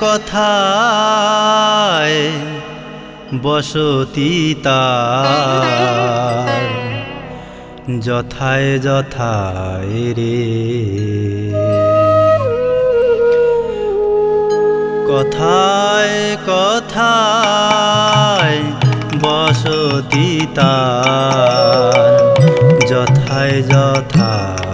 কথায় বসতি তার যথায় যথায় রে। কথায় কথায় বসতি তার যথায় যথায়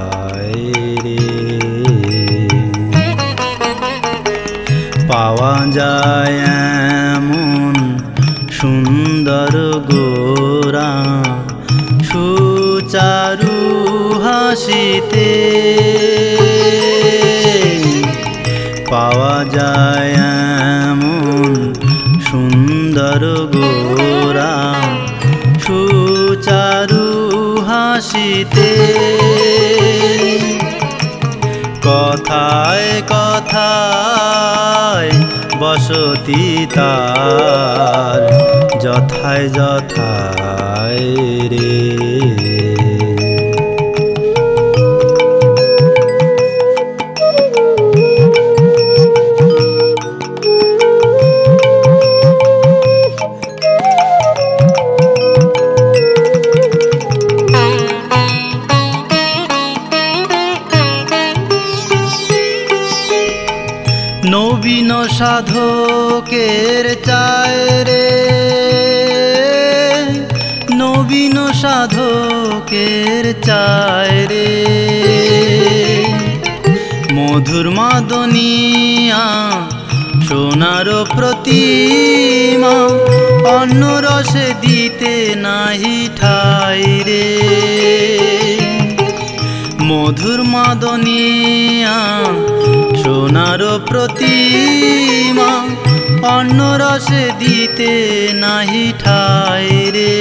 পাওয়া যায় এমন সুন্দর গোরা। সুচারু হাসিতে কথায় কথায় বসতি তার যথায় যথায় রে। সাধকের চায় রে। নবীন সাধকের চায় রে। মধুর মাদনিয়া, সোনার প্রতিমা অন্য রসে দিতে নাহি ঠাই রে। মধুর মাদনিয়া সোনার প্রতিমা অন্য রসে দিতে নাহি ঠাই রে।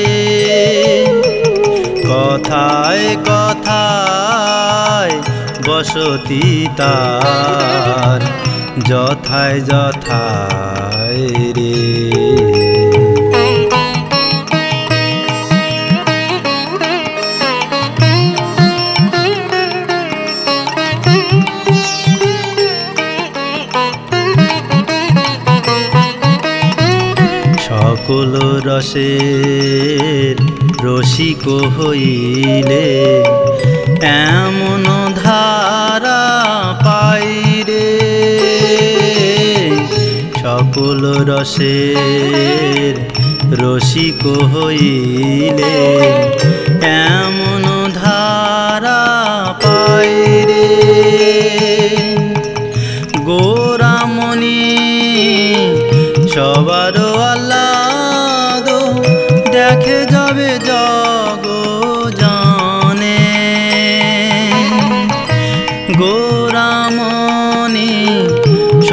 কথায় কথায় বসতি তার, যথায় যথায় রে। সকল রসের রসিক হইলে এমন ধারা পাইরে সকল রসের রসিক হইলে এমন ধারা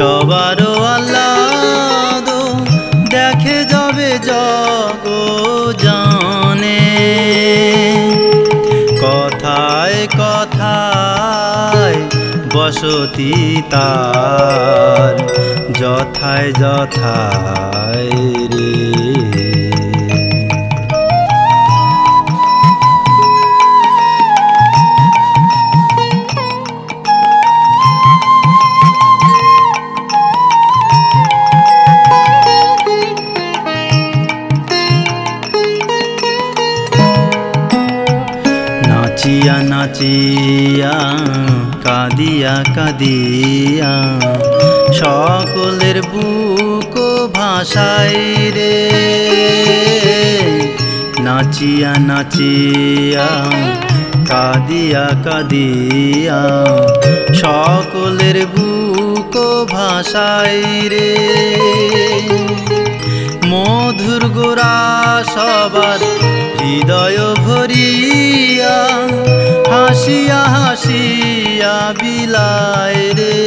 সবার আল্লাদ দেখে যাবে জগ জানে। কথায় কথায় বসতি তার যথায় যথায় নাচিয়া কাঁদিয়া কাঁদিয়া। সকলের বুক ভাষাই রে। নাচিয়া নাচিয়া, কাঁদিয়া কাঁদিয়া। সকলের বুক ভাষাই রে। মধুর গোরা সবার হৃদয় ভরিয়া। হাসিয়া হাসিয়া বিলায় রে।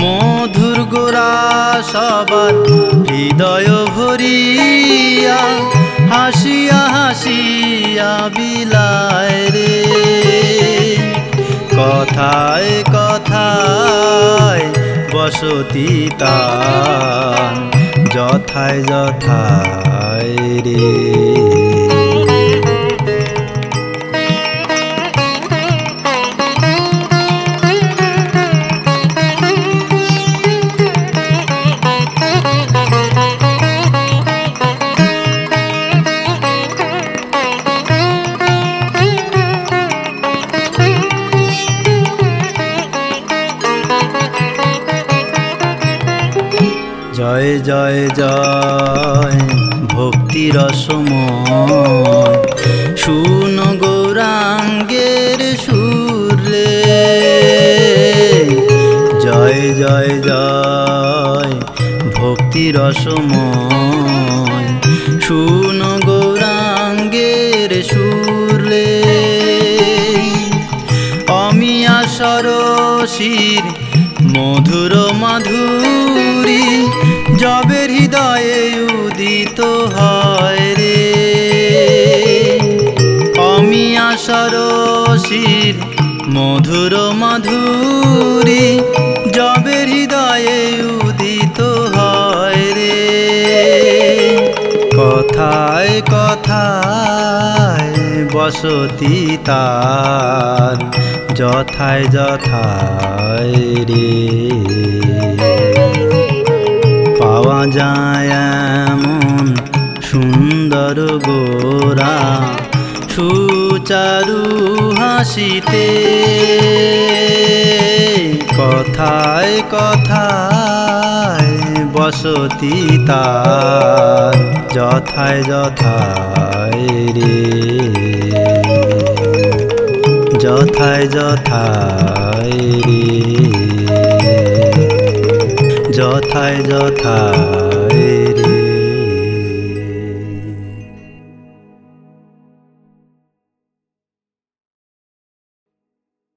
মধুর গোরা সবার হৃদয় ভরিয়া হাসিয়া হাসিয়া বিলায় রে। কথায় কথায় বসতি তান যথায় যথায় রে। জয় জয়, ভক্তি রসময়। শুন গৌরাঙ্গের সুরে জয় জয় জয়, ভক্তি রসময়। শুন গৌরাঙ্গের সুরে অমিয়া সরসির মধুর মাধুরী মধুর মাধুরী যবে হৃদয়ে উদিত হয় রে। কথায় কথায় বসতি তার যথায় যথায় রে। পাওয়া যায় এমন সুন্দর গোরা সুচারু হাসিতে। কথায় কথায় বসতি তার যথায় যথায় রে। যথায় যথায় রে। যথায় যথায়